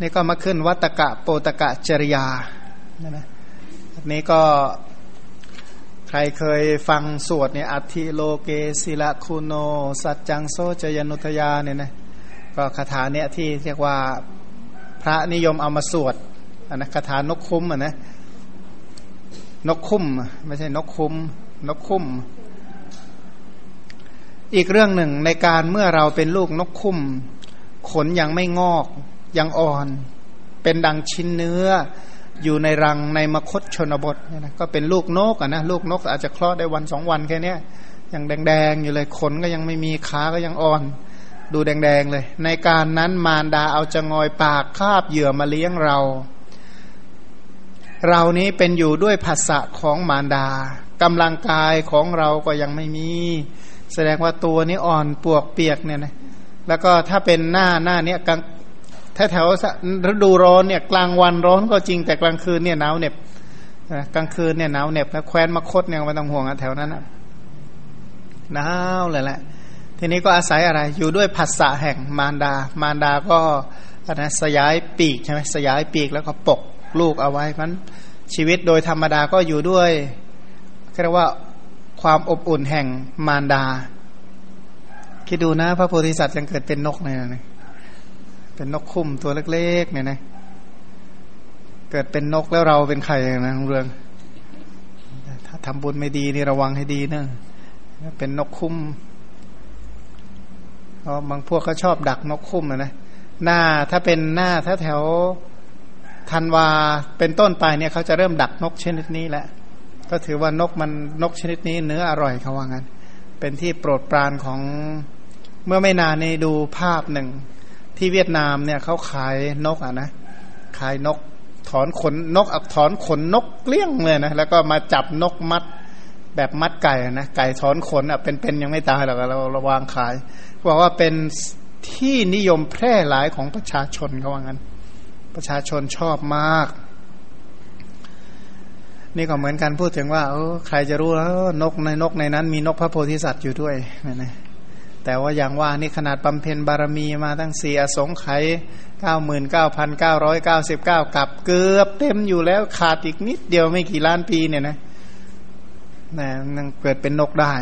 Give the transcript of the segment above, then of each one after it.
นี่ก็มาขึ้นวัตกะโปตกะจริยานะนะนี้ก็ใครเคยฟังสวดเนี่ยอัติโลเกศิละคูโน สัจจังโซจยนุทยาเนี่ยนะก็คาถาเนี่ยที่เรียกว่าพระนิยมเอามาสวดอันนะคาถานกคุ้มอะนะนกคุ้มไม่ใช่นกคุ้มนกคุ้ม อีกเรื่องหนึ่งในการเมื่อเราเป็นลูกนกคุ้ม ขนยังไม่งอก ยังอ่อน เป็นดังชิ้นเนื้อ อยู่ในรังในมคตชนบทเนี่ยนะก็เป็นลูกนกอะนะลูกนกอาจจะคลอดได้วันสองวันแค่นี้ยังแดงๆอยู่เลยขนก็ยังไม่มีขาก็ยังอ่อน ดูแดงๆเลย ในการนั้นมารดาเอาจะงอยปากคาบเหยื่อมาเลี้ยงเรา เรานี้เป็นอยู่ด้วยภาษะของมารดากำลังกายของเราก็ยังไม่มี แสดงว่าตัวนี้อ่อนปวกเปียกเนี่ยนะแล้วก็ถ้าเป็นหน้าหน้าเนี้ย ถ้าแถวฤดูร้อนเนี่ยกลางวันร้อนก็จริงแต่กลางคืนเนี่ยหนาวเหน็บกลางคืนเนี่ยหนาวเหน็บแล้วแคว้นมคตเนี่ยไม่ต้องห่วงอะแถวนั้นหนาวเลยแหละ ทีนี้ก็อาศัยอะไร อยู่ด้วยภาษาแห่งมารดา มารดาก็นะสยายปีกใช่ไหมสยายปีกแล้วก็ปกลูกเอาไว้มันชีวิตโดยธรรมดาก็อยู่ด้วยเรียกว่าความอบอุ่นแห่งมารดา คิดดูนะ พระโพธิสัตว์ยังเกิดเป็นนกเลยนะ เป็นนกคุ้มตัวเล็ก ๆ เนี่ยนะ เกิดเป็นนกแล้วเราเป็นใครนะเรื่อง ถ้าทำบุญไม่ดีนี่ระวังให้ดีนะเป็นนกคุ้มเพราะบางพวกเขาชอบดักนกคุ้มนะนะหน้าถ้าเป็นหน้าถ้าแถวธันวาเป็นต้นไปเนี่ยเขาจะเริ่มดักนกชนิดนี้แหละ ก็ถือว่านกมันนกชนิดนี้เนื้ออร่อยเขาว่างั้น เป็นที่โปรดปรานของเมื่อไม่นานนี้ดูภาพหนึ่ง ที่เวียดนามเนี่ยเขาขายนกอะนะขายนกถอนขนนกอักถอนขนนกเกลี้ยงเลยนะแล้วก็มาจับนกมัดแบบมัดไก่นะไก่ถอนขนอะเป็นๆยังไม่ตายหรอกเราระวางขายบอกว่าเป็นที่นิยมแพร่หลายของประชาชนเขาว่างั้น ประชาชนชอบมาก นี่ก็เหมือนกันพูดถึงว่าเออใครจะรู้แล้วนกในนกในนั้น มีนกพระโพธิสัตว์อยู่ด้วยนะนะ แต่ว่าอย่างว่านี่ขนาดบำเพ็ญบารมีมาตั้งสี่อสงไขยเก้าหมื่นเก้าพันเก้าร้อยเก้าสิบเก้ากับเกือบเต็มอยู่แล้วขาดอีกนิดเดียวไม่กี่ล้านปีเนี่ยนะนะยังเกิดเป็นนกได้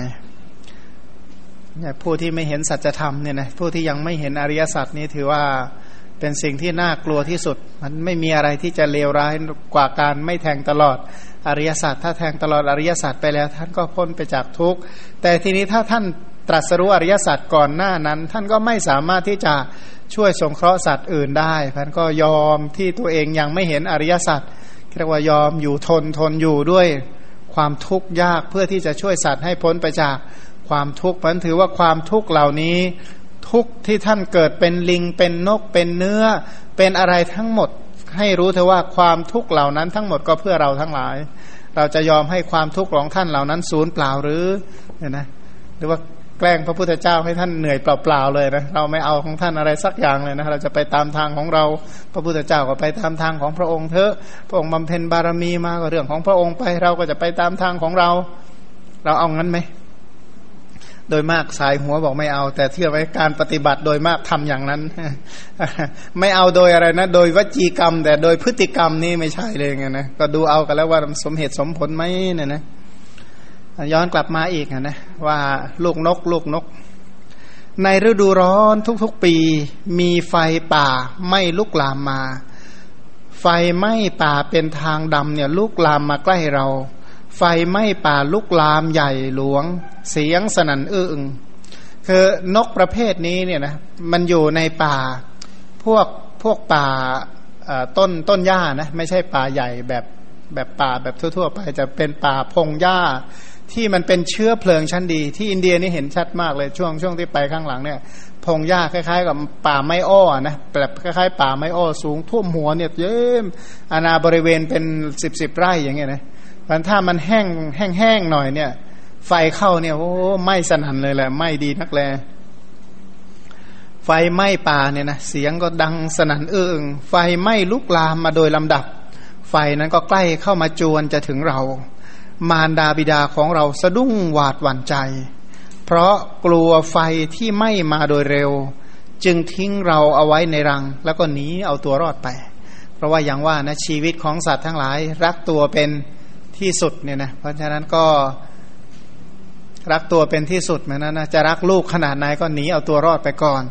เนี่ยผู้ที่ไม่เห็นสัจธรรมเนี่ยนะผู้ที่ยังไม่เห็นอริยสัจนี่ถือว่าเป็นสิ่งที่น่ากลัวที่สุด มันไม่มีอะไรที่จะเลวร้ายกว่าการไม่แทงตลอดอริยสัจถ้าแทงตลอดอริยสัจไปแล้ว ท่านก็พ้นไปจากทุกข์แต่ทีนี้ถ้าท่าน ตรัสรู้อริยสัจก่อนหน้านั้น ท่านก็ไม่สามารถที่จะช่วยสงเคราะห์สัตว์อื่นได้ท่านก็ยอมที่ตัวเองยังไม่เห็นอริยสัจเรียกว่ายอมอยู่ทนทนอยู่ด้วยความทุกข์ยากเพื่อที่จะช่วยสัตว์ให้พ้นไปจากความทุกข์มันถือว่าความทุกข์เหล่านี้ ทุกที่ท่านเกิดเป็นลิงเป็นนกเป็นเนื้อ เป็นอะไรทั้งหมด ให้รู้เถอะว่าความทุกข์เหล่านั้นทั้งหมดก็เพื่อเราทั้งหลาย เราจะยอมให้ความทุกข์ของท่านเหล่านั้นสูญเปล่าหรือเนี่ยนะหรือว่า แกล้งพระพุทธเจ้าให้ท่านเหนื่อยเปล่าๆเลยนะเราไม่เอาของท่านอะไรสักอย่างเลยนะเราจะไปตามทางของเรา พระพุทธเจ้าก็ไปตามทางของพระองค์เถอะพระองค์บำเพ็ญบารมีมาก็เรื่องของพระองค์ไป เราก็จะไปตามทางของเรา เราเอางั้นไหมโดยมากสายหัวบอกไม่เอา แต่เที่ยวไว้การปฏิบัติโดยมากทำอย่างนั้น ไม่เอาโดยอะไรนะ โดยวจีกรรม แต่โดยพฤติกรรมนี่ไม่ใช่เลยไงนะก็ดูเอากันแล้วว่าสมเหตุสมผลไหมเนี่ยนะ ย้อนกลับมาอีกนะว่าลูกนก ลูกนก ในฤดูร้อนทุกๆปี มีไฟป่าไม่ลุกลามมา ไฟไหม้ป่าเป็นทางดำเนี่ยลุกลามมาใกล้เรา ไฟไหม้ป่าลุกลามใหญ่หลวง เสียงสนั่นอื้งคือนกประเภทนี้เนี่ยนะมันอยู่ในป่าพวกพวกป่าต้นต้นหญ้านะไม่ใช่ป่าใหญ่แบบแบบป่าแบบทั่ว ๆ ไปจะเป็นป่าพงหญ้า ที่มันเป็นเชื้อเพลิงชั้นดี ที่อินเดียนี่เห็นชัดมากเลยช่วงช่วงที่ไปข้างหลังเนี่ยพงหญ้าคล้ายๆ กับป่าไม้อ้อนะแบบคล้ายๆ ป่าไม้อ้อสูงท่วมหัวเนี่ยเยิ้มอาณาบริเวณเป็นสิบสิบไร่อย่างเงี้ยนะมันถ้ามันแห้งแห้งๆหน่อยเนี่ย ไฟเข้าเนี่ยโอ้ไหม้สนั่นเลยแหละไหม้ดีนักแลไฟไหม้ป่าเนี่ยนะเสียงก็ดังสนั่นเอื้องไฟไหม้ลุกลามมาโดยลำดับ ไฟนั้นก็ใกล้เข้ามาจวนจะถึงเรา มารดาบิดาของเราสะดุ้งหวาดหวั่นใจ เพราะกลัวไฟที่ไหม้มาโดยเร็ว จึงทิ้งเราเอาไว้ในรัง แล้วก็หนีเอาตัวรอดไป เพราะว่าอย่างว่านะชีวิตของสัตว์ทั้งหลาย รักตัวเป็นที่สุดเนี่ยนะเพราะฉะนั้นก็รักตัวเป็นที่สุดเหมือนนั้นนะจะรักลูกขนาดไหนก็หนีเอาตัวรอดไปก่อน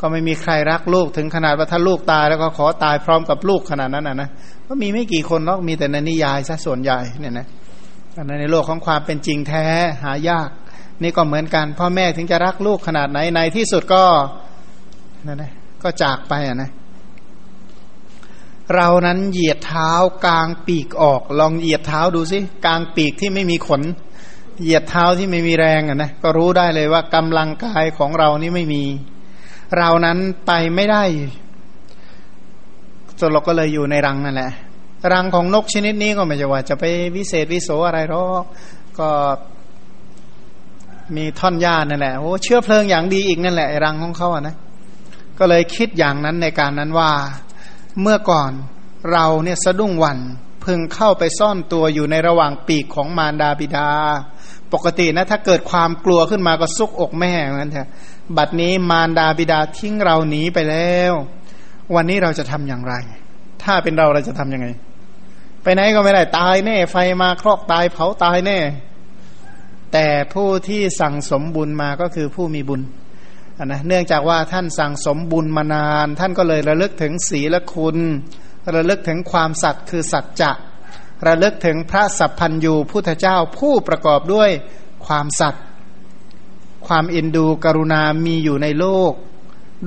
ก็ไม่มีใครรักลูกถึงขนาดว่าถ้าลูกตายแล้วก็ขอตายพร้อมกับลูกขนาดนั้นนะนะก็มีไม่กี่คนหรอกมีแต่ในนิยายซะส่วนใหญ่เนี่ยนะ ในโลกของความเป็นจริงแท้หายาก นี่ก็เหมือนกัน พ่อแม่ถึงจะรักลูกขนาดไหนในที่สุดก็นั่นนะก็จากไปอะนะเรานั้นเหยียดเท้ากลางปีกออก ลองเหยียดเท้าดูสิกลางปีกที่ไม่มีขน เหยียดเท้าที่ไม่มีแรงอะนะก็รู้ได้เลยว่ากำลังกายของเรานี่ไม่มี เรานั้นไปไม่ได้จนเราก็เลยอยู่ในรังนั่นแหละ รังของนกชนิดนี้ก็ไม่ใช่ว่า จะไปวิเศษวิโสอะไรหรอกก็มีท่อนหญ้านั่นแหละโอ้เชื้อเพลิงอย่างดีอีกนั่นแหละรังของเขาอะนะก็เลยคิดอย่างนั้นในการนั้นว่า เมื่อก่อนเราเนี่ยสะดุ้งวันพึงเข้าไปซ่อนตัวอยู่ในระหว่างปีกของมารดาบิดา ปกตินะถ้าเกิดความกลัวขึ้นมาก็ซุกอกแม่เหมือนกันเถอะบัดนี้มารดาบิดาทิ้งเราหนีไปแล้ว วันนี้เราจะทำอย่างไร ถ้าเป็นเราเราจะทํำยังไง ไปไหนก็ไม่ได้ตายแน่ ไฟมาครอกตายเผาตายแน่ แต่ผู้ที่สั่งสมบุญมาก็คือผู้มีบุญนะเนื่องจากว่าท่านสั่งสมบุญมานาน ท่านก็เลยระลึกถึงศีลคุณ ระลึกถึงความสัตย์คือสัจจะระลึกถึงพระสัพพัญยูพุทธเจ้าผู้ประกอบด้วยความสัตย์ความอินดูกรุณามีอยู่ในโลก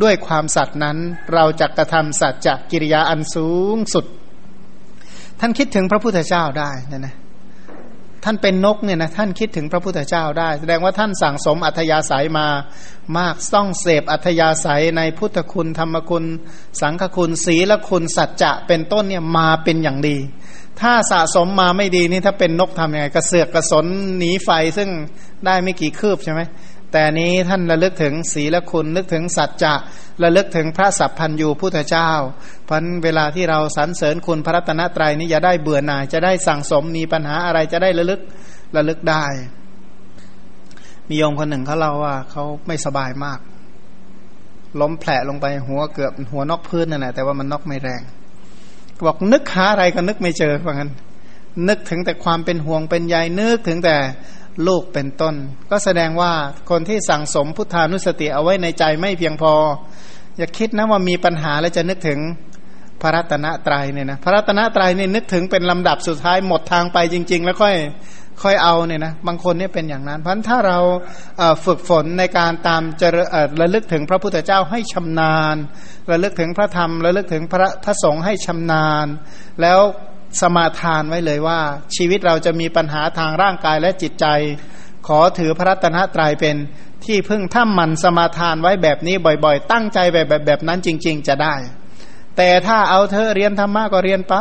ด้วยความสัตย์นั้น เราจะกระทำสัจจะกิริยาอันสูงสุด ท่านคิดถึงพระพุทธเจ้าได้นะนะท่านเป็นนกเนี่ยนะท่านคิดถึงพระพุทธเจ้าได้ แสดงว่าท่านสั่งสมอัธยาศัยมามากต้องเสพอัธยาศัยในพุทธคุณธรรมคุณ สังฆคุณศีลคุณสัจจะเป็นต้นเนี่ยมาเป็นอย่างดี ถ้าสะสมมาไม่ดีนี่ถ้าเป็นนกทำยังไง กระเสือกกระสนหนีไฟซึ่งได้ไม่กี่คืบใช่ไหม แต่นี้ท่านระลึกถึงศีลคุณนึกถึงสัจจะระลึกถึงพระสัพพันยูพุทธเจ้าพันเวลาที่เราสรรเสริญคุณพระรัตนตรัยนี้จะได้เบื่อหน่ายจะได้สั่งสมมีปัญหาอะไรจะได้ระลึกระลึกได้ มีโยมคนหนึ่งเขาเล่าว่าเขาไม่สบายมาก ล้มแผลลงไปหัวเกือบหัวนอกพื้นนั่นแหละแต่ว่ามันนอกไม่แรงบอกนึกหาอะไรก็นึกไม่เจอว่างั้น นึกถึงแต่ความเป็นห่วงเป็นใยนึกถึงแต่ลูกเป็นต้น ก็แสดงว่าคนที่สั่งสมพุทธานุสติเอาไว้ในใจไม่เพียงพอ อย่าคิดนะว่ามีปัญหาแล้วจะนึกถึงพระรัตนตรัยเนี่ยนะพระรัตนตรัยเนี่ยนึกถึงเป็นลำดับสุดท้ายหมดทางไปจริง ๆ แล้วค่อยค่อยเอาเนี่ยนะบางคนเนี่ยเป็นอย่างนั้น เพราะถ้าเราฝึกฝนในการตามจะระลึกถึงพระพุทธเจ้าให้ชำนาญ ระลึกถึงพระธรรม ระลึกถึงพระพระสงฆ์ให้ชำนาญ แล้ว สมาทานไว้เลยว่า ชีวิตเราจะมีปัญหาทางร่างกายและจิตใจ ขอถือพระรัตนตรัยเป็นที่พึ่งถ้ามันสมาทานไว้แบบนี้บ่อยๆ ตั้งใจแบบแบบแบบนั้นจริง ๆ จะได้ แต่ถ้าเอาเธอเรียนธรรมะก็เรียนไป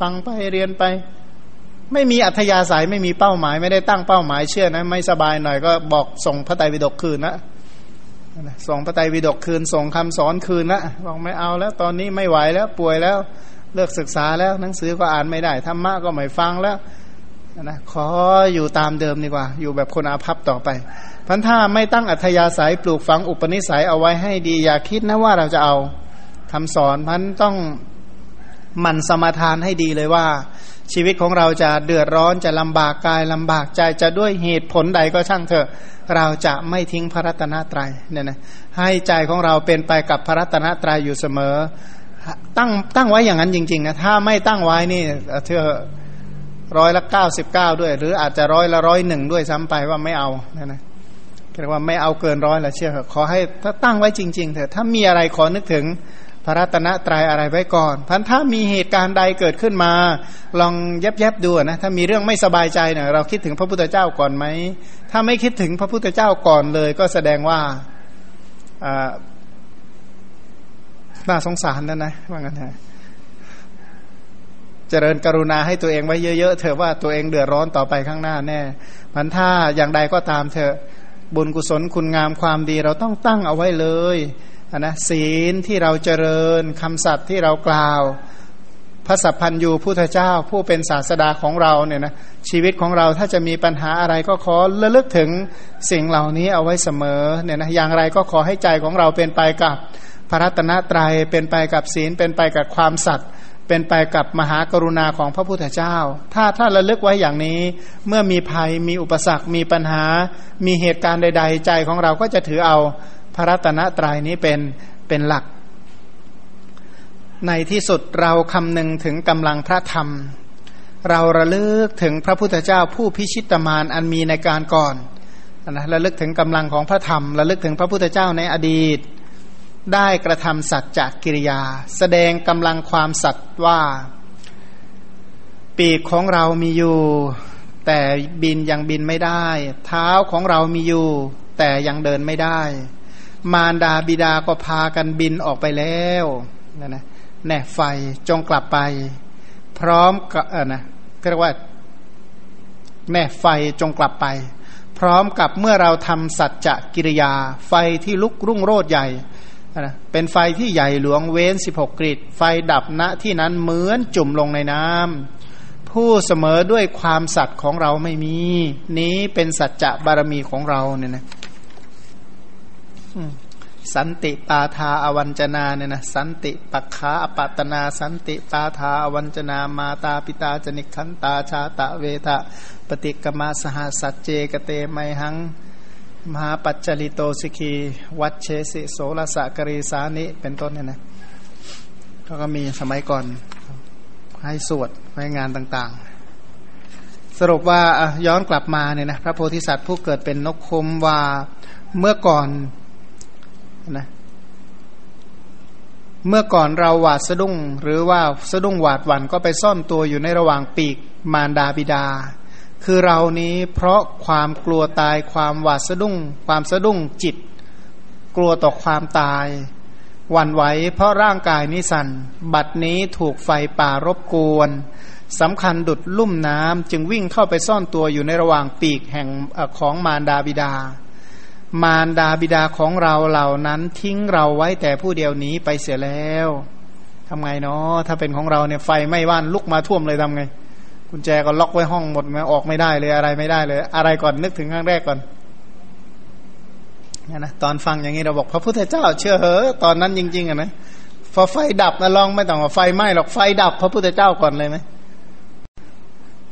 ฟังไปเรียนไป ไม่มีอัธยาศัยไม่มีเป้าหมาย ไม่ได้ตั้งเป้าหมายเชื่อนะ ไม่สบายหน่อยก็บอกส่งพระไตรปิฎกคืนนะส่งพระไตรปิฎกคืนส่งคำสอนคืนนะบอกไม่เอาแล้ว ตอนนี้ไม่ไหวแล้วป่วยแล้ว เลิกศึกษาแล้วหนังสือก็อ่านไม่ได้ธรรมะก็ไม่ฟังแล้วนะขออยู่ตามเดิมดีกว่า อยู่แบบคนอาภัพต่อไปพันถ้าไม่ตั้งอัธยาศัยปลูกฝังอุปนิสัยเอาไว้ให้ดี อย่าคิดนะว่าเราจะเอาคำสอนพันต้องมันสมาทานให้ดีเลยว่า ชีวิตของเราจะเดือดร้อนจะลำบากกายลำบากใจจะด้วยเหตุผลใดก็ช่างเถอะ เราจะไม่ทิ้งพระรัตนตรัยเนี่ยนะให้ใจของเราเป็นไปกับพระรัตนตรัยอยู่เสมอ ตั้งตั้งไว้อย่างนั้นจริงๆนะถ้าไม่ตั้งไว้นี่เธอร้อยละเก้าสิบเก้าด้วย หรืออาจจะร้อยละร้อยหนึ่งด้วยซ้ำไปว่าไม่เอานะนะเรียกว่าไม่เอาเกินร้อยละเชื่อขอให้ถ้าตั้งไว้จริงๆเถอะถ้ามีอะไรขอนึกถึงพระรัตนตรัยอะไรไว้ก่อนพันถ้ามีเหตุการณ์ใดเกิดขึ้นมา ลองแยบแยบดูนะ ถ้ามีเรื่องไม่สบายใจเนะเราคิดถึงพระพุทธเจ้าก่อนไหม ถ้าไม่คิดถึงพระพุทธเจ้าก่อนเลย ก็แสดงว่า น่าสงสารนั่นนะว่างั้นนะเจริญกรุณาให้ตัวเองไว้เยอะๆเถอะว่าตัวเองเดือดร้อนต่อไปข้างหน้าแน่มันถ้าอย่างใดก็ตามเถอะบุญกุศลคุณงามความดีเราต้องตั้งเอาไว้เลยนะศีลที่เราเจริญคำสัตย์ที่เรากล่าว พระสัพพันยูพุทธเจ้า ผู้เป็นศาสดาของเราเนี่ยนะชีวิตของเราถ้าจะมีปัญหาอะไรก็ขอระลึกถึงสิ่งเหล่านี้เอาไว้เสมอเนี่ยนะอย่างไรก็ขอให้ใจของเราเป็นไปกับ พระรัตนตรยัยเป็นไปกับศีลเป็นไปกับความสัตย์เป็นไปกับมหากรุณาของพระพุทธเจ้า ถ้าถ้าระลึกไว้อย่างนี้ เมื่อมีภัยมีอุปสรรค มีปัญหา มีเหตุการณ์ใด ๆ ใจของเราก็จะถือเอาพระรัตนตรัยนี้เป็นเป็นหลัก ในที่สุดเราคำนึงถึงกำลังพระธรรม เราระลึกถึงพระพุทธเจ้าผู้พิชิตมารอันมีในการก่อนนะระลึกถึงกำลังของพระธรรม ระลึกถึงพระพุทธเจ้าในอดีต ได้กระทำสัจจกิริยา แสดงกำลังความสัตว์ว่า ปีกของเรามีอยู่ แต่บินยังบินไม่ได้ เท้าของเรามีอยู่ แต่ยังเดินไม่ได้ มารดาบิดาก็พากันบินออกไปแล้วนะนะแน่ไฟจงกลับไป พร้อมกับเออนะเรียกว่าแม่ไฟจงกลับไป พร้อมกับเมื่อเราทำสัจจะกิริยา ไฟที่ลุกรุ่งโรดใหญ่ นะเป็นไฟที่ใหญ่หลวงเว้นสิบหกกริดไฟดับณที่นั้นเหมือนจุ่มลงในน้ำผู้เสมอด้วยความสัตย์ของเราไม่มี นี้เป็นสัจจะบารมีของเราเนี่ยนะสันติปาทาอวัญจนาเนี่ยนะสันติปักขาอปัตนา สันติปาทาอวัญจนามาตาปิตาจนิคันตาชาตะเวทะปฏิกมาสหสัจเจกเตไมหัง มหาปัจจลิโตสิกีวัดเชสิโสรสะกรีสานิเป็นต้นเนี่ยนะเขาก็มีสมัยก่อนให้สวดไว้งานต่างๆ สรุปว่าย้อนกลับมาเนี่ยนะพระโพธิสัตว์ผู้เกิดเป็นนกคมว่าเมื่อก่อนนะเมื่อก่อนเราหวาดสะดุ้ง หรือว่าสะดุ้งหวาดหวั่นก็ไปซ่อนตัวอยู่ในระหว่างปีกมารดาบิดา คือเรานี้เพราะความกลัวตายความหวาดสะดุ้ง ความสะดุ้งจิต กลัวต่อความตายหวั่นไหวเพราะร่างกายนิสันบัดนี้ถูกไฟป่ารบกวนสำคัญดุดลุ่มน้ำจึงวิ่งเข้าไปซ่อนตัวอยู่ในระหว่างปีกแห่งของมารดาบิดา มารดาบิดาของเราเหล่านั้นทิ้งเราไว้แต่ผู้เดียวนี้ไปเสียแล้วทำไงเนาะถ้าเป็นของเราเนี่ยไฟไม่ว่านลุกมาท่วมเลยทำไง กุญแจก็ล็อกไว้ห้องหมดไม่ออกไม่ได้เลยอะไรไม่ได้เลย อะไรก่อนนึกถึงครั้งแรกก่อนเนี่ยนะตอนฟังอย่างนี้เราบอกพระพุทธเจ้า เชื่อเหอตอนนั้นจริง ๆอะนะพอไฟดับนะลองไม่ต้องว่าไฟไหม้หรอกไฟดับพระพุทธเจ้าก่อนเลยไหม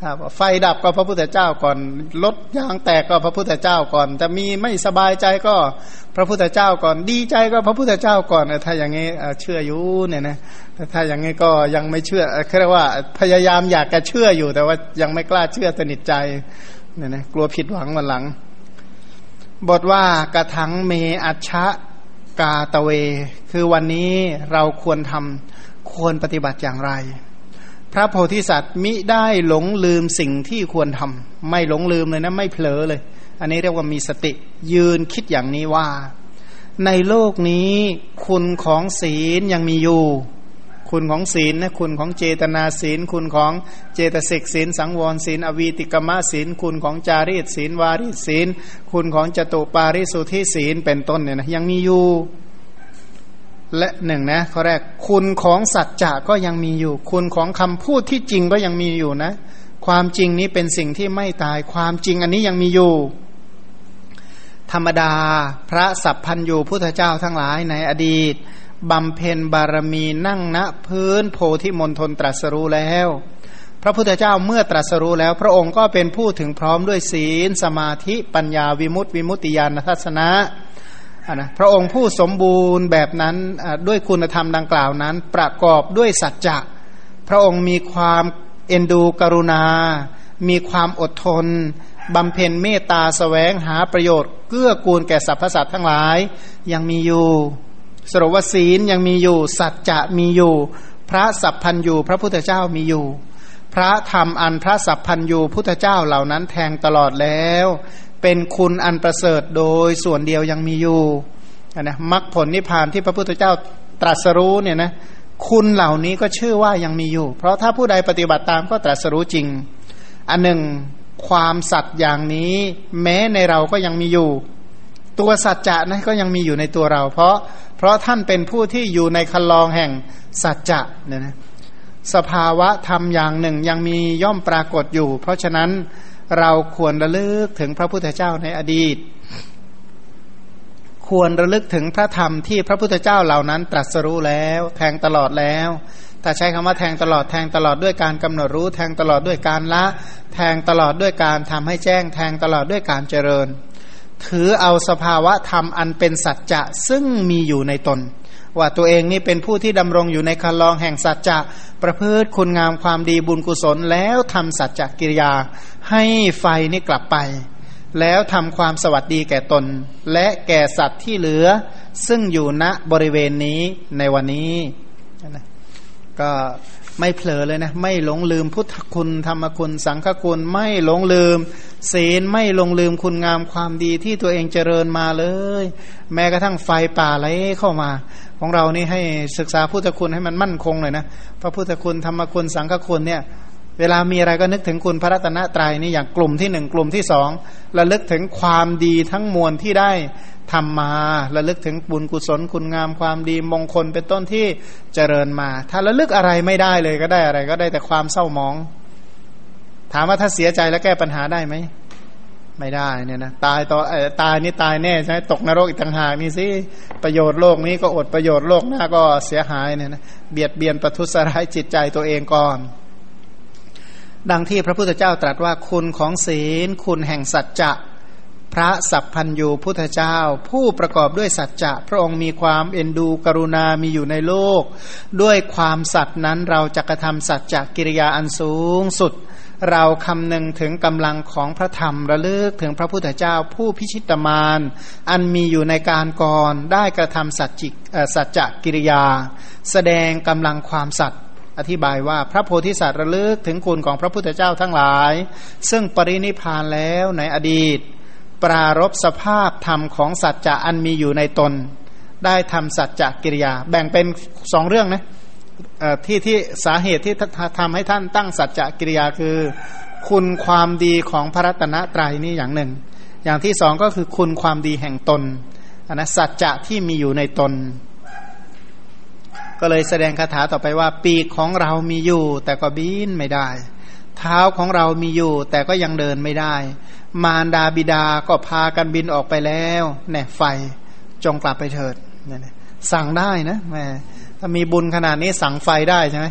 ครับไฟดับก็พระพุทธเจ้าก่อนรถยางแตกก็พระพุทธเจ้าก่อนจะมีไม่สบายใจก็พระพุทธเจ้าก่อน ดีใจก็พระพุทธเจ้าก่อนถ้าอย่างนี้เชื่ออยู่เนี่ยนะถ้าอย่างนี้ก็ยังไม่เชื่อเรียกว่าพยายามอยากจะเชื่ออยู่แต่ว่ายังไม่กล้าเชื่อสนิทใจเนี่ยนะกลัวผิดหวังวันหลัง บทว่ากระทังเมอัชะกาตะเว คือวันนี้เราควรทำควรปฏิบัติอย่างไร พระโพธิสัตว์มิได้หลงลืมสิ่งที่ควรทำไม่หลงลืมเลยนะ ไม่เผลอเลย อันนี้เรียกว่ามีสติยืนคิดอย่างนี้ว่า ในโลกนี้คุณของศีลยังมีอยู่ คุณของศีลนะคุณของเจตนาศีล คุณของเจตสิกศีล สังวรศีล อวีติกมะศีล คุณของจารีตศีลวารีศีล คุณของจตุปาริสุทธิศีลเป็นต้นเนี่ยนะยังมีอยู่ และหนึ่งนะข้อแรกคุณของสัจจะก็ยังมีอยู่ คุณของคำพูดที่จริงก็ยังมีอยู่นะ ความจริงนี้เป็นสิ่งที่ไม่ตายความจริงอันนี้ยังมีอยู่ ธรรมดาพระสัพพันยูพุทธเจ้าทั้งหลายในอดีตบำเพ็ญบารมีนั่งณพื้นโพธิมณฑลตรัสรู้แล้ว พระพุทธเจ้าเมื่อตรัสรู้แล้ว พระองค์ก็เป็นผู้ถึงพร้อมด้วยศีล สมาธิปัญญาวิมุตติวิมุตติญาณทัศนะ นะพระองค์ผู้สมบูรณ์แบบนั้นด้วยคุณธรรมดังกล่าวนั้น ประกอบด้วยสัจจะพระองค์มีความเอ็นดูกรุณา มีความอดทนบำเพ็ญเมตตาสแสวงหาประโยชน์ เกื้อกูลแก่สรรพสัตว์ทั้งหลาย ยังมีอยู่สรวศีลยังมีอยู่ สัจจะมีอยู่ พระสัพพันยูพระพุทธเจ้ามีอยู่ พระธรรมอันพระสัพพันยูพุทธเจ้าเหล่านั้นแทงตลอดแล้ว เป็นคุณอันประเสริฐโดยส่วนเดียวยังมีอยู่นะมรรคผลนิพพานที่พระพุทธเจ้าตรัสรู้เนี่ยนะคุณเหล่านี้ก็ชื่อว่ายังมีอยู่ เพราะถ้าผู้ใดปฏิบัติตามก็ตรัสรู้จริง อันหนึ่งความสัตย์อย่างนี้ แม้ในเราก็ยังมีอยู่ ตัวสัจจะนะก็ยังมีอยู่ในตัวเรา เพราะเพราะท่านเป็นผู้ที่อยู่ในคันลองแห่งสัจจะเนี่ยนะสภาวะธรรมอย่างหนึ่งยังมีย่อมปรากฏอยู่ เพราะฉะนั้น เราควรระลึกถึงพระพุทธเจ้าในอดีต ควรระลึกถึงพระธรรมที่พระพุทธเจ้าเหล่านั้นตรัสรู้แล้ว แทงตลอดแล้วถ้าใช้คำว่าแทงตลอดแทงตลอดด้วยการกำหนดรู้ แทงตลอดด้วยการละ แทงตลอดด้วยการทำให้แจ้ง แทงตลอดด้วยการเจริญ ถือเอาสภาวะธรรมอันเป็นสัจจะซึ่งมีอยู่ในตน ว่าตัวเองนี่เป็นผู้ที่ดำรงอยู่ในคันลองแห่งสัจจะประพฤติคุณงามความดีบุญกุศล แล้วทำสัจจะกิริยา ให้ไฟนี่กลับไป แล้วทำความสวัสดีแก่ตน และแก่สัตว์ที่เหลือ ซึ่งอยู่ณบริเวณนี้ในวันนี้นะก็ไม่เผลอเลยนะ ไม่หลงลืมพุทธคุณธรรมคุณ สังฆคุณ ไม่หลงลืม ศีลไม่หลงลืมคุณงามความดีที่ตัวเองเจริญมาเลย แม้กระทั่งไฟป่าไหลเข้ามา ของเรานี่ให้ศึกษาพุทธคุณให้มันมั่นคงเลยนะพระพุทธคุณธรรมคุณสังฆคุณเนี่ยเวลามีอะไรก็นึกถึงคุณพระรัตนตรัยนี่อย่างกลุ่มที่หนึ่งกลุ่มที่สองระลึกถึงความดีทั้งมวลที่ได้ทำมาระลึกถึงบุญกุศลคุณงามความดีมงคลเป็นต้นที่เจริญมา ถ้าระลึกอะไรไม่ได้เลยก็ได้อะไร ก็ได้แต่ความเศร้าหมอง ถามว่าถ้าเสียใจแล้วแก้ปัญหาได้ไหม ไม่ได้เนี่ยนะตายต่อตายนี่ตายแน่ใช่ไหมตกนรกอีกต่างหากนี่สิประโยชน์โลกนี้ก็อดประโยชน์โลกหน้าก็เสียหายเนี่ยนะเบียดเบียนประทุษร้ายจิตใจตัวเองก่อน ดังที่พระพุทธเจ้าตรัสว่าคุณของศีล คุณแห่งสัจจะพระสัพพัญยูพุทธเจ้า ผู้ประกอบด้วยสัจจะพระองค์มีความเอ็นดูกรุณา มีอยู่ในโลก ด้วยความสัตย์นั้นเราจะกระทำสัจจะกิริยาอันสูงสุด เราคำนึงถึงกำลังของพระธรรมระลึกถึงพระพุทธเจ้าผู้พิชิตมารอันมีอยู่ในการก่อนได้กระทำสัจจิสัจจกิริยา แสดงกำลังความสัตย์อธิบายว่าพระโพธิสัตว์ระลึกถึงคุณของพระพุทธเจ้าทั้งหลาย ซึ่งปรินิพานแล้วในอดีต ปรารบสภาพธรรมของสัจจะอันมีอยู่ในตน ได้ทำสัจจะกิริยา แบ่งเป็นสองเรื่องนะ ที่ที่สาเหตุที่ทำให้ท่านตั้งสัจจะกิริยาคือ คุณความดีของพระรัตนตรัยนี่อย่างหนึ่ง อย่างที่สองก็คือคุณความดีแห่งตนนนะสัจจะที่มีอยู่ในตน ก็เลยแสดงคาถาต่อไปว่า ปีกของเรามีอยู่ แต่ก็บินไม่ได้ เท้าของเรามีอยู่ แต่ก็ยังเดินไม่ได้ มารดาบิดาก็พากันบินออกไปแล้วแน่ไฟจงกลับไปเถิดสั่งได้นะแม่ ถ้ามีบุญขนาดนี้สั่งไฟได้ใช่ไหม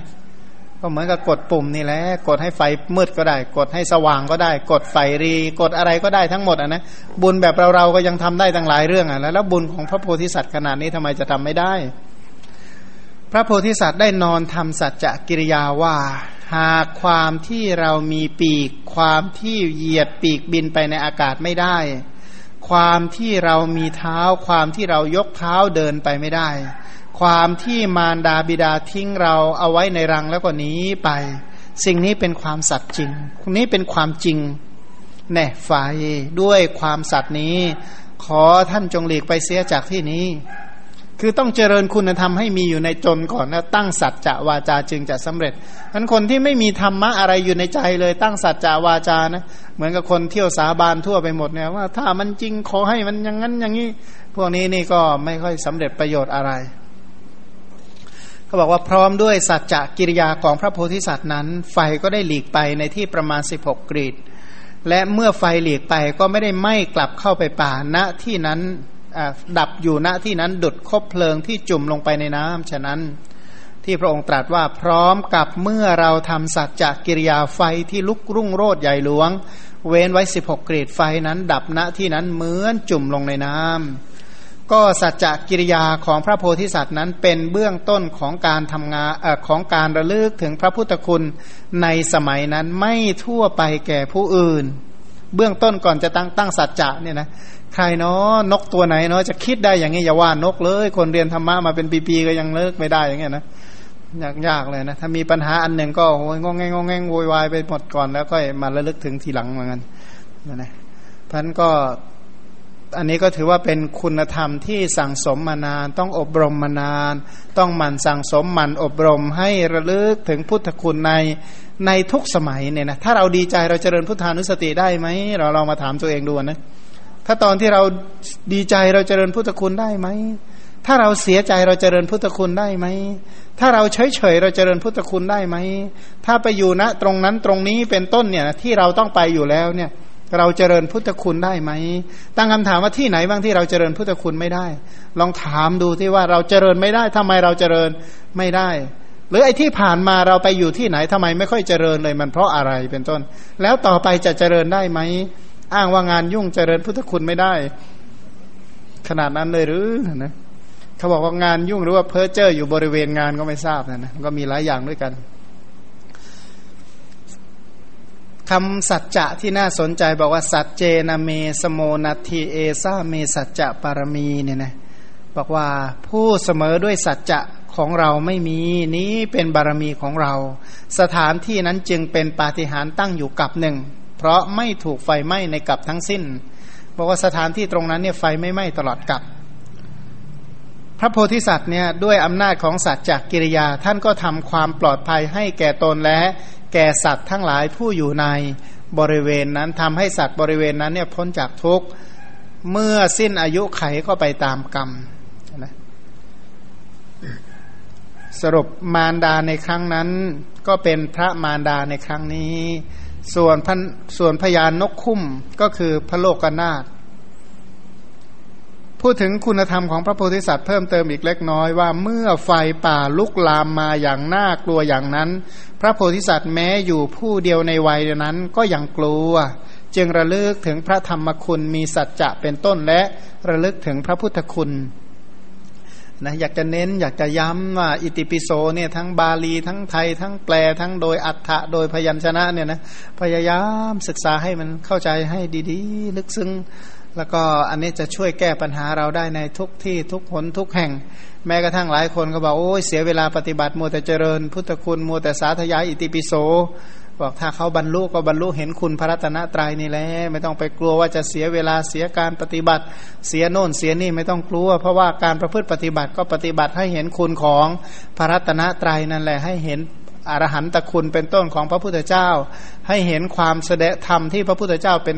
ก็เหมือนกับกดปุ่มนี่แหละกดให้ไฟมืดก็ได้ กดให้สว่างก็ได้ กดไฟรี กดอะไรก็ได้ทั้งหมดอะนะบุญแบบเราเราก็ยังทำได้ตั้งหลายเรื่องอะแล้วบุญของพระโพธิสัตว์ขนาดนี้ทำไมจะทำไม่ได้ พระโพธิสัตว์ได้นอนทำสัจจะกิริยาว่า หากความที่เรามีปีก ความที่เหยียดปีกบินไปในอากาศไม่ได้ ความที่เรามีเท้า ความที่เรายกเท้าเดินไปไม่ได้ ความที่มารดาบิดาทิ้งเราเอาไว้ในรังแล้วก็หนีไป สิ่งนี้เป็นความสัตย์จริงนี้เป็นความจริงแน่ไฟด้วยความสัตย์นี้ ขอท่านจงหลีกไปเสียจากที่นี้ คือต้องเจริญคุณธรรมให้มีอยู่ในจนก่อนนะตั้งสัจจะวาจาจึงจะสำเร็จนั้นคนที่ไม่มีธรรมะอะไรอยู่ในใจเลย ตั้งสัจจะวาจานะเหมือนกับคนเที่ยวสาบานทั่วไปหมดเนี่ยว่าถ้ามันจริงขอให้มันอย่างนั้นอย่างนี้ พวกนี้นี่ก็ไม่ค่อยสำเร็จประโยชน์อะไรเขาบอกว่าพร้อมด้วยสัจจะกิริยาของพระโพธิสัตว์นั้น ไฟก็ได้หลีกไปในที่ประมาณ 16 กรีดและเมื่อไฟหลีกไปก็ไม่ได้ไหม้กลับเข้าไปป่าณที่นั้น ดับอยู่ณที่นั้นดุดคบเพลิงที่จุ่มลงไปในน้ำฉะนั้น ที่พระองค์ตรัสว่าพร้อมกับเมื่อเราทำสัจจกิริยาไฟที่ลุกรุ่งโรดใหญ่หลวง เว้นไว้สิบหกกรีดไฟนั้น ดับณที่นั้นเหมือนจุ่มลงในน้ำก็สัจจกิริยาของพระโพธิสัตว์นั้นเป็นเบื้องต้นของการทำงานอของการระลึกถึงพระพุทธคุณในสมัยนั้นไม่ทั่วไปแก่ผู้อื่นเบื้องต้นก่อนจะตั้งตั้งสัจจะเนี่ยนะ ใครเนาะนกตัวไหนเนาะจะคิดได้อย่างนี้อย่าว่านกเลย คนเรียนธรรมะมาเป็นปีๆก็ยังเลิกไม่ได้อย่างเงี้ยนะยากยากเลยนะถ้ามีปัญหาอันหนึ่งก็โอ้ยงงแงงงงแงงโวยวายไปหมดก่อนแล้วก็มาระลึกถึงทีหลังเหมือนกันนะนะพันก็อันนี้ก็ถือว่าเป็นคุณธรรมที่สั่งสมมานาน ต้องอบรมมานาน ต้องหมั่นสั่งสมหมั่นอบรมให้ระลึกถึงพุทธคุณในในทุกสมัยเนี่ยนะถ้าเราดีใจเราเจริญพุทธานุสติได้ไหมเราลองมาถามตัวเองดูนะ ถ้าตอนที่เราดีใจเราเจริญพุทธคุณได้ไหม ถ้าเราเสียใจเราเจริญพุทธคุณได้ไหม ถ้าเราเฉยเฉยเราเจริญพุทธคุณได้ไหม ถ้าไปอยู่ณตรงนั้นตรงนี้เป็นต้นเนี่ยที่เราต้องไปอยู่แล้วเนี่ย เราเจริญพุทธคุณได้ไหม ตั้งคำถามว่าที่ไหนบ้างที่เราเจริญพุทธคุณไม่ได้ ลองถามดูที่ว่าเราเจริญไม่ได้ทำไมเราเจริญไม่ได้หรือไอ้ที่ผ่านมาเราไปอยู่ที่ไหนทำไมไม่ค่อยเจริญเลยมันเพราะอะไรเป็นต้น แล้วต่อไปจะเจริญได้ไหม อ้างว่างานยุ่งเจริญพุทธคุณไม่ได้ ขนาดนั้นเลยหรือนะเขาบอกว่างานยุ่งหรือว่าเพ้อเจ้ออยู่บริเวณงานก็ไม่ทราบนะนะก็มีหลายอย่างด้วยกันคำสัจจะที่น่าสนใจบอกว่า สัจเจนะเมสโมนัทีเอซาเมสัจจะปารมีเนี่ยนะบอกว่าผู้เสมอด้วยสัจจะของเราไม่มีนี้เป็นบารมีของเรา สถานที่นั้นจึงเป็นปาฏิหาริย์ตั้งอยู่กับหนึ่ง เพราะไม่ถูกไฟไหม้ในกับทั้งสิ้น บอกว่าสถานที่ตรงนั้นเนี่ยไฟไม่ไหม้ตลอดกับ พระโพธิสัตว์เนี่ยด้วยอำนาจของสัจจกิริยา ท่านก็ทำความปลอดภัยให้แก่ตนและแก่สัตว์ทั้งหลายผู้อยู่ในบริเวณนั้นทำให้สัตว์บริเวณนั้นเนี่ยพ้นจากทุกข์เมื่อสิ้นอายุไขก็ไปตามกรรมนะสรุปมารดาในครั้งนั้น ก็เป็นพระมารดาในครั้งนี้ ส่วนพันส่วนพยานนกคุ้มก็คือพระโลกนาถพูดถึงคุณธรรมของพระโพธิสัตว์เพิ่มเติมอีกเล็กน้อยว่าเมื่อไฟป่าลุกลามมาอย่างน่ากลัวอย่างนั้น พระโพธิสัตว์แม้อยู่ผู้เดียวในวัยนั้นก็ยังกลัว จึงระลึกถึงพระธรรมคุณมีสัจจะเป็นต้นและระลึกถึงพระพุทธคุณ นะอยากจะเน้นอยากจะย้ำว่าอิติปิโสเนี่ยทั้งบาลีทั้งไทย ทั้งแปลทั้งโดยอัฏฐะโดยพยัญชนะเนี่ยนะพยายามศึกษาให้มันเข้าใจให้ดีๆ ลึกซึ้งแล้วก็อันนี้จะช่วยแก้ปัญหาเราได้ในทุกที่ทุกหนทุกแห่ง แม้กระทั่งหลายคนก็บอกโอ้ยเสียเวลาปฏิบัติมัวแต่เจริญ พุทธคุณมัวแต่สาธยายอิติปิโส บอกถ้าเขาบรรลุก็บรรลุเห็นคุณพระรัตนตรัยนี่แหละไม่ต้องไปกลัวว่าจะเสียเวลาเสียการปฏิบัติ เสียโน่นเสียนี่ไม่ต้องกลัว เพราะว่าการประพฤติปฏิบัติก็ปฏิบัติให้เห็นคุณของพระรัตนตรัยนั่นแหละให้เห็นอรหันตคุณเป็นต้นของพระพุทธเจ้า ให้เห็นความแสดงธรรมที่พระพุทธเจ้าเป็น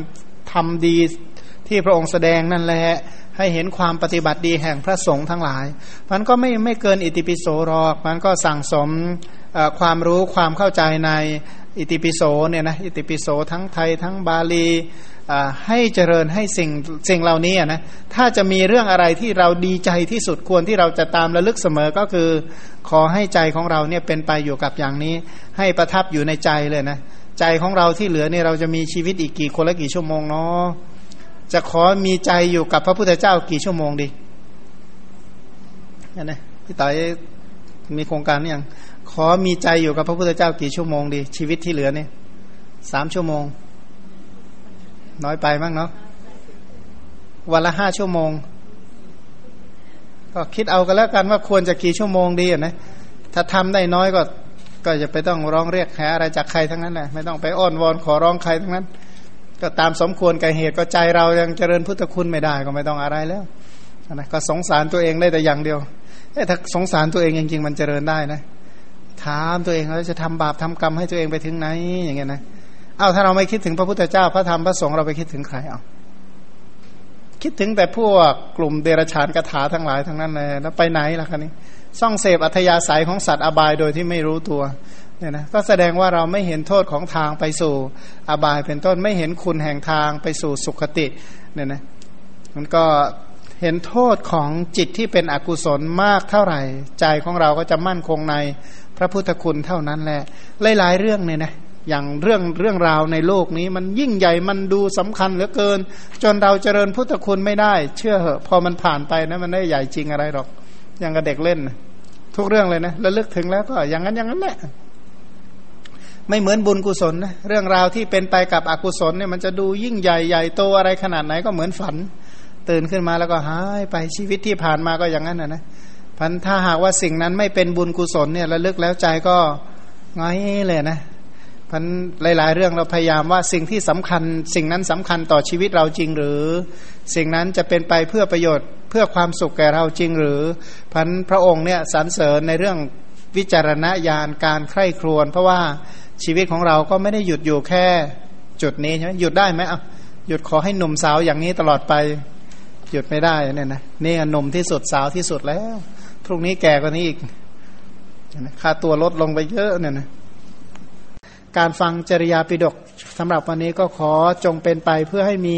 ธรรมดีที่พระองค์แสดงนั่นแหละ ให้เห็นความปฏิบัติดีแห่งพระสงฆ์ทั้งหลาย มันก็ไม่ไม่เกินอิติปิโสหรอก มันก็สั่งสมความรู้ความเข้าใจในอิติปิโสเนี่ยนะอิติปิโสทั้งไทยทั้งบาลีให้เจริญให้สิ่งสิ่งเหล่านี้นะถ้าจะมีเรื่องอะไรที่เราดีใจที่สุดควรที่เราจะตามระลึกเสมอก็คือ ขอให้ใจของเราเนี่ยเป็นไปอยู่กับอย่างนี้ ให้ประทับอยู่ในใจเลยนะใจของเราที่เหลือเนี่ยเราจะมีชีวิตอีกกี่คนละกี่ชั่วโมงเนาะ จะขอมีใจอยู่กับพระพุทธเจ้ากี่ชั่วโมงดีนะพี่ต่อยมีโครงการนี่ยังขอมีใจอยู่กับพระพุทธเจ้ากี่ชั่วโมงดี ชีวิตที่เหลือเนี่ยสามชั่วโมง น้อยไปมั้งเนาะวันละห้าชั่วโมง ก็คิดเอากันแล้วกันว่าควรจะกี่ชั่วโมงดีนะถ้าทำได้น้อยก็ ก็จะไปต้องร้องเรียกหาอะไรจากใครทั้งนั้นแหละไม่ต้องไปอ้อนวอนขอร้องใครทั้งนั้น ก็ตามสมควรกับเหตุก็ใจเรายังเจริญพุทธคุณไม่ได้ก็ไม่ต้องอะไรแล้วนะก็สงสารตัวเองได้แต่อย่างเดียวถ้าสงสารตัวเองจริงๆมันเจริญได้นะถามตัวเองเราจะทำบาปทำกรรมให้ตัวเองไปถึงไหนอย่างเงี้ยนะเอาถ้าเราไม่คิดถึงพระพุทธเจ้าพระธรรมพระสงฆ์เราไปคิดถึงใครเอาคิดถึงแต่พวกกลุ่มเดรัจฉานกถาทั้งหลายทั้งนั้นเลยแล้วไปไหนล่ะคะนี้ ซ่องเสพอัธยาศัยของสัตว์อบายโดยที่ไม่รู้ตัว เนี่ยนะก็แสดงว่าเราไม่เห็นโทษของทางไปสู่อบายเป็นต้นไม่เห็นคุณแห่งทางไปสู่สุขติเนี่ยนะมันก็เห็นโทษของจิตที่เป็นอกุศลมากเท่าไหร่ ใจของเราก็จะมั่นคงในพระพุทธคุณเท่านั้นแหละหลายๆเรื่องเนี่ยนะอย่างเรื่องเรื่องราวในโลกนี้มันยิ่งใหญ่มันดูสำคัญเหลือเกิน จนเราเจริญพุทธคุณไม่ได้ เชื่อเหอะพอมันผ่านไปนะมันได้ใหญ่จริงอะไรหรอกอย่างกับเด็กเล่น ทุกเรื่องเลยนะแล้วลึกถึงแล้วก็อย่างนั้นอย่างนั้นแหละ ไม่เหมือนบุญกุศลนะเรื่องราวที่เป็นไปกับอกุศลเนี่ยมันจะดูยิ่งใหญ่ใหญ่โตอะไรขนาดไหนก็เหมือนฝัน ตื่นขึ้นมาแล้วก็หายไปชีวิตที่ผ่านมาก็อย่างนั้นนะนะพันถ้าหากว่าสิ่งนั้นไม่เป็นบุญกุศลเนี่ยระลึกแล้วใจก็ง่ายเลยนะพันหลาย ๆ เรื่องเราพยายามว่าสิ่งที่สำคัญ สิ่งนั้นสำคัญต่อชีวิตเราจริงหรือ สิ่งนั้นจะเป็นไปเพื่อประโยชน์เพื่อความสุขแก่เราจริงหรือพันพระองค์เนี่ยสรรเสริญในเรื่องวิจารณญาณการใคร่ครวญเพราะว่า ชีวิตของเราก็ไม่ได้หยุดอยู่แค่จุดนี้ใช่ไหมหยุดได้ไหมอะหยุดขอให้หนุ่มสาวอย่างนี้ตลอดไป หยุดไม่ได้เนี่ยนะนี่หนุ่มที่สุดสาวที่สุดแล้วพรุ่งนี้แก่กว่านี้อีกค่าตัวลดลงไปเยอะเนี่ยนะการฟังจริยาปิดกสำหรับวันนี้ก็ขอจงเป็นไปเพื่อให้มี